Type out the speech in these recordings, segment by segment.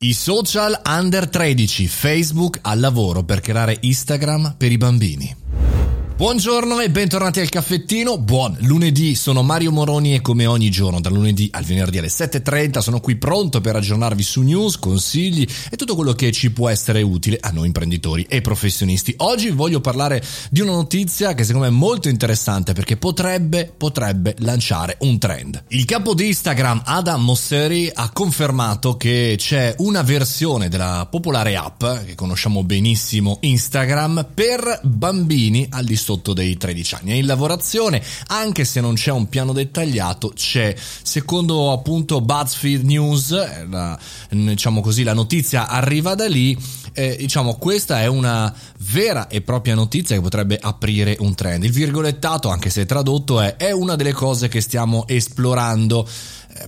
I social under 13, Facebook al lavoro per creare Instagram per i bambini. Buongiorno e bentornati al caffettino. Buon lunedì, sono Mario Moroni e come ogni giorno, dal lunedì al venerdì alle 7.30, sono qui pronto per aggiornarvi su news, consigli e tutto quello che ci può essere utile a noi imprenditori e professionisti. Oggi voglio parlare di una notizia che secondo me è molto interessante perché potrebbe, potrebbe lanciare un trend. Il capo di Instagram, Adam Mosseri, ha confermato che c'è una versione della popolare app che conosciamo benissimo Instagram per bambini al di sopra sotto dei 13 anni. È in lavorazione, anche se non c'è un piano dettagliato, c'è, secondo appunto BuzzFeed News, eh, la, diciamo così, la notizia arriva da lì. Eh, diciamo, questa è una vera e propria notizia che potrebbe aprire un trend. Il virgolettato, anche se tradotto, è, è una delle cose che stiamo esplorando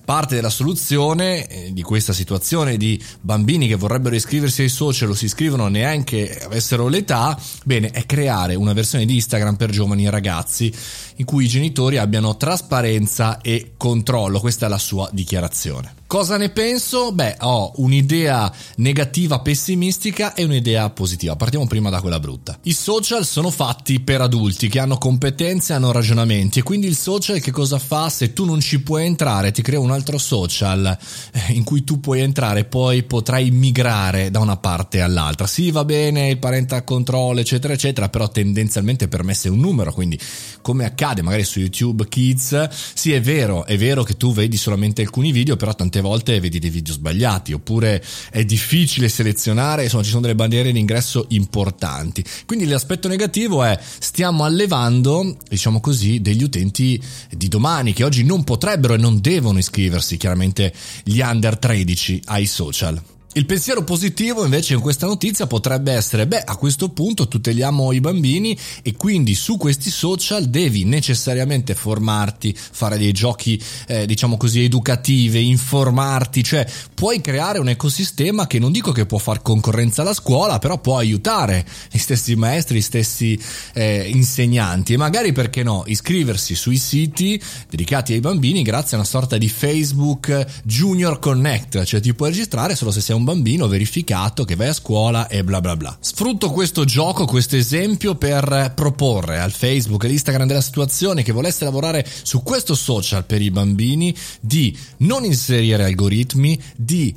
parte della soluzione eh, di questa situazione di bambini che vorrebbero iscriversi ai social o si iscrivono neanche avessero l'età, bene, è creare una versione di Instagram per giovani ragazzi in cui i genitori abbiano trasparenza e controllo. Questa è la sua dichiarazione. Cosa ne penso? Beh, ho un'idea negativa pessimistica e un'idea positiva. Partiamo prima da quella brutta. I social sono fatti per adulti che hanno competenze, hanno ragionamenti e quindi il social che cosa fa? Se tu non ci puoi entrare, ti crea un altro social eh, in cui tu puoi entrare, poi potrai migrare da una parte all'altra. Sì, va bene, il parental control, eccetera, eccetera, però tendenzialmente per me sei un numero, quindi come accade magari su YouTube Kids, sì, è vero, è vero che tu vedi solamente alcuni video, però tante tante volte vedi dei video sbagliati oppure è difficile selezionare, insomma ci sono delle bandiere d'ingresso importanti. Quindi l'aspetto negativo è stiamo allevando, diciamo così, degli utenti di domani che oggi non potrebbero e non devono iscriversi, chiaramente gli under 13 ai social. Il pensiero positivo invece in questa notizia potrebbe essere, beh, a questo punto tuteliamo i bambini e quindi su questi social devi necessariamente formarti, fare dei giochi, eh, diciamo così, educativi, informarti, cioè puoi creare un ecosistema che non dico che può far concorrenza alla scuola, però può aiutare gli stessi maestri, gli stessi eh, insegnanti e magari perché no, iscriversi sui siti dedicati ai bambini grazie a una sorta di Facebook Junior Connect, cioè ti puoi registrare solo se sei un bambino verificato che vai a scuola e bla bla bla. Sfrutto questo gioco, questo esempio per proporre al Facebook e all'Instagram della situazione che volesse lavorare su questo social per i bambini di non inserire algoritmi,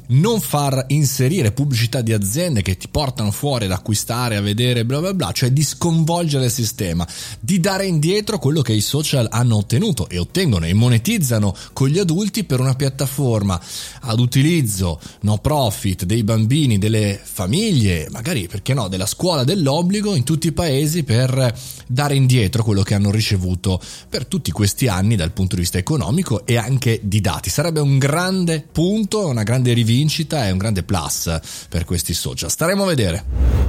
non far inserire pubblicità di aziende che ti portano fuori ad acquistare, a vedere bla bla bla, cioè di sconvolgere il sistema, di dare indietro quello che i social hanno ottenuto e ottengono e monetizzano con gli adulti per una piattaforma ad utilizzo no profit dei bambini, delle famiglie, magari perché no, della scuola dell'obbligo in tutti i paesi per dare indietro quello che hanno ricevuto per tutti questi anni dal punto di vista economico e anche di dati. Sarebbe un grande punto, una grande rivincita e un grande plus per questi social. Staremo a vedere.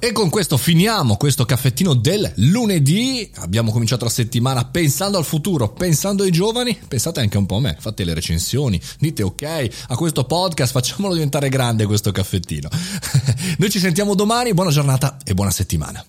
E con questo finiamo questo caffettino del lunedì. Abbiamo cominciato la settimana pensando al futuro, pensando ai giovani. Pensate anche un po' a me, fate le recensioni, dite ok a questo podcast, facciamolo diventare grande questo caffettino. Noi ci sentiamo domani, buona giornata e buona settimana.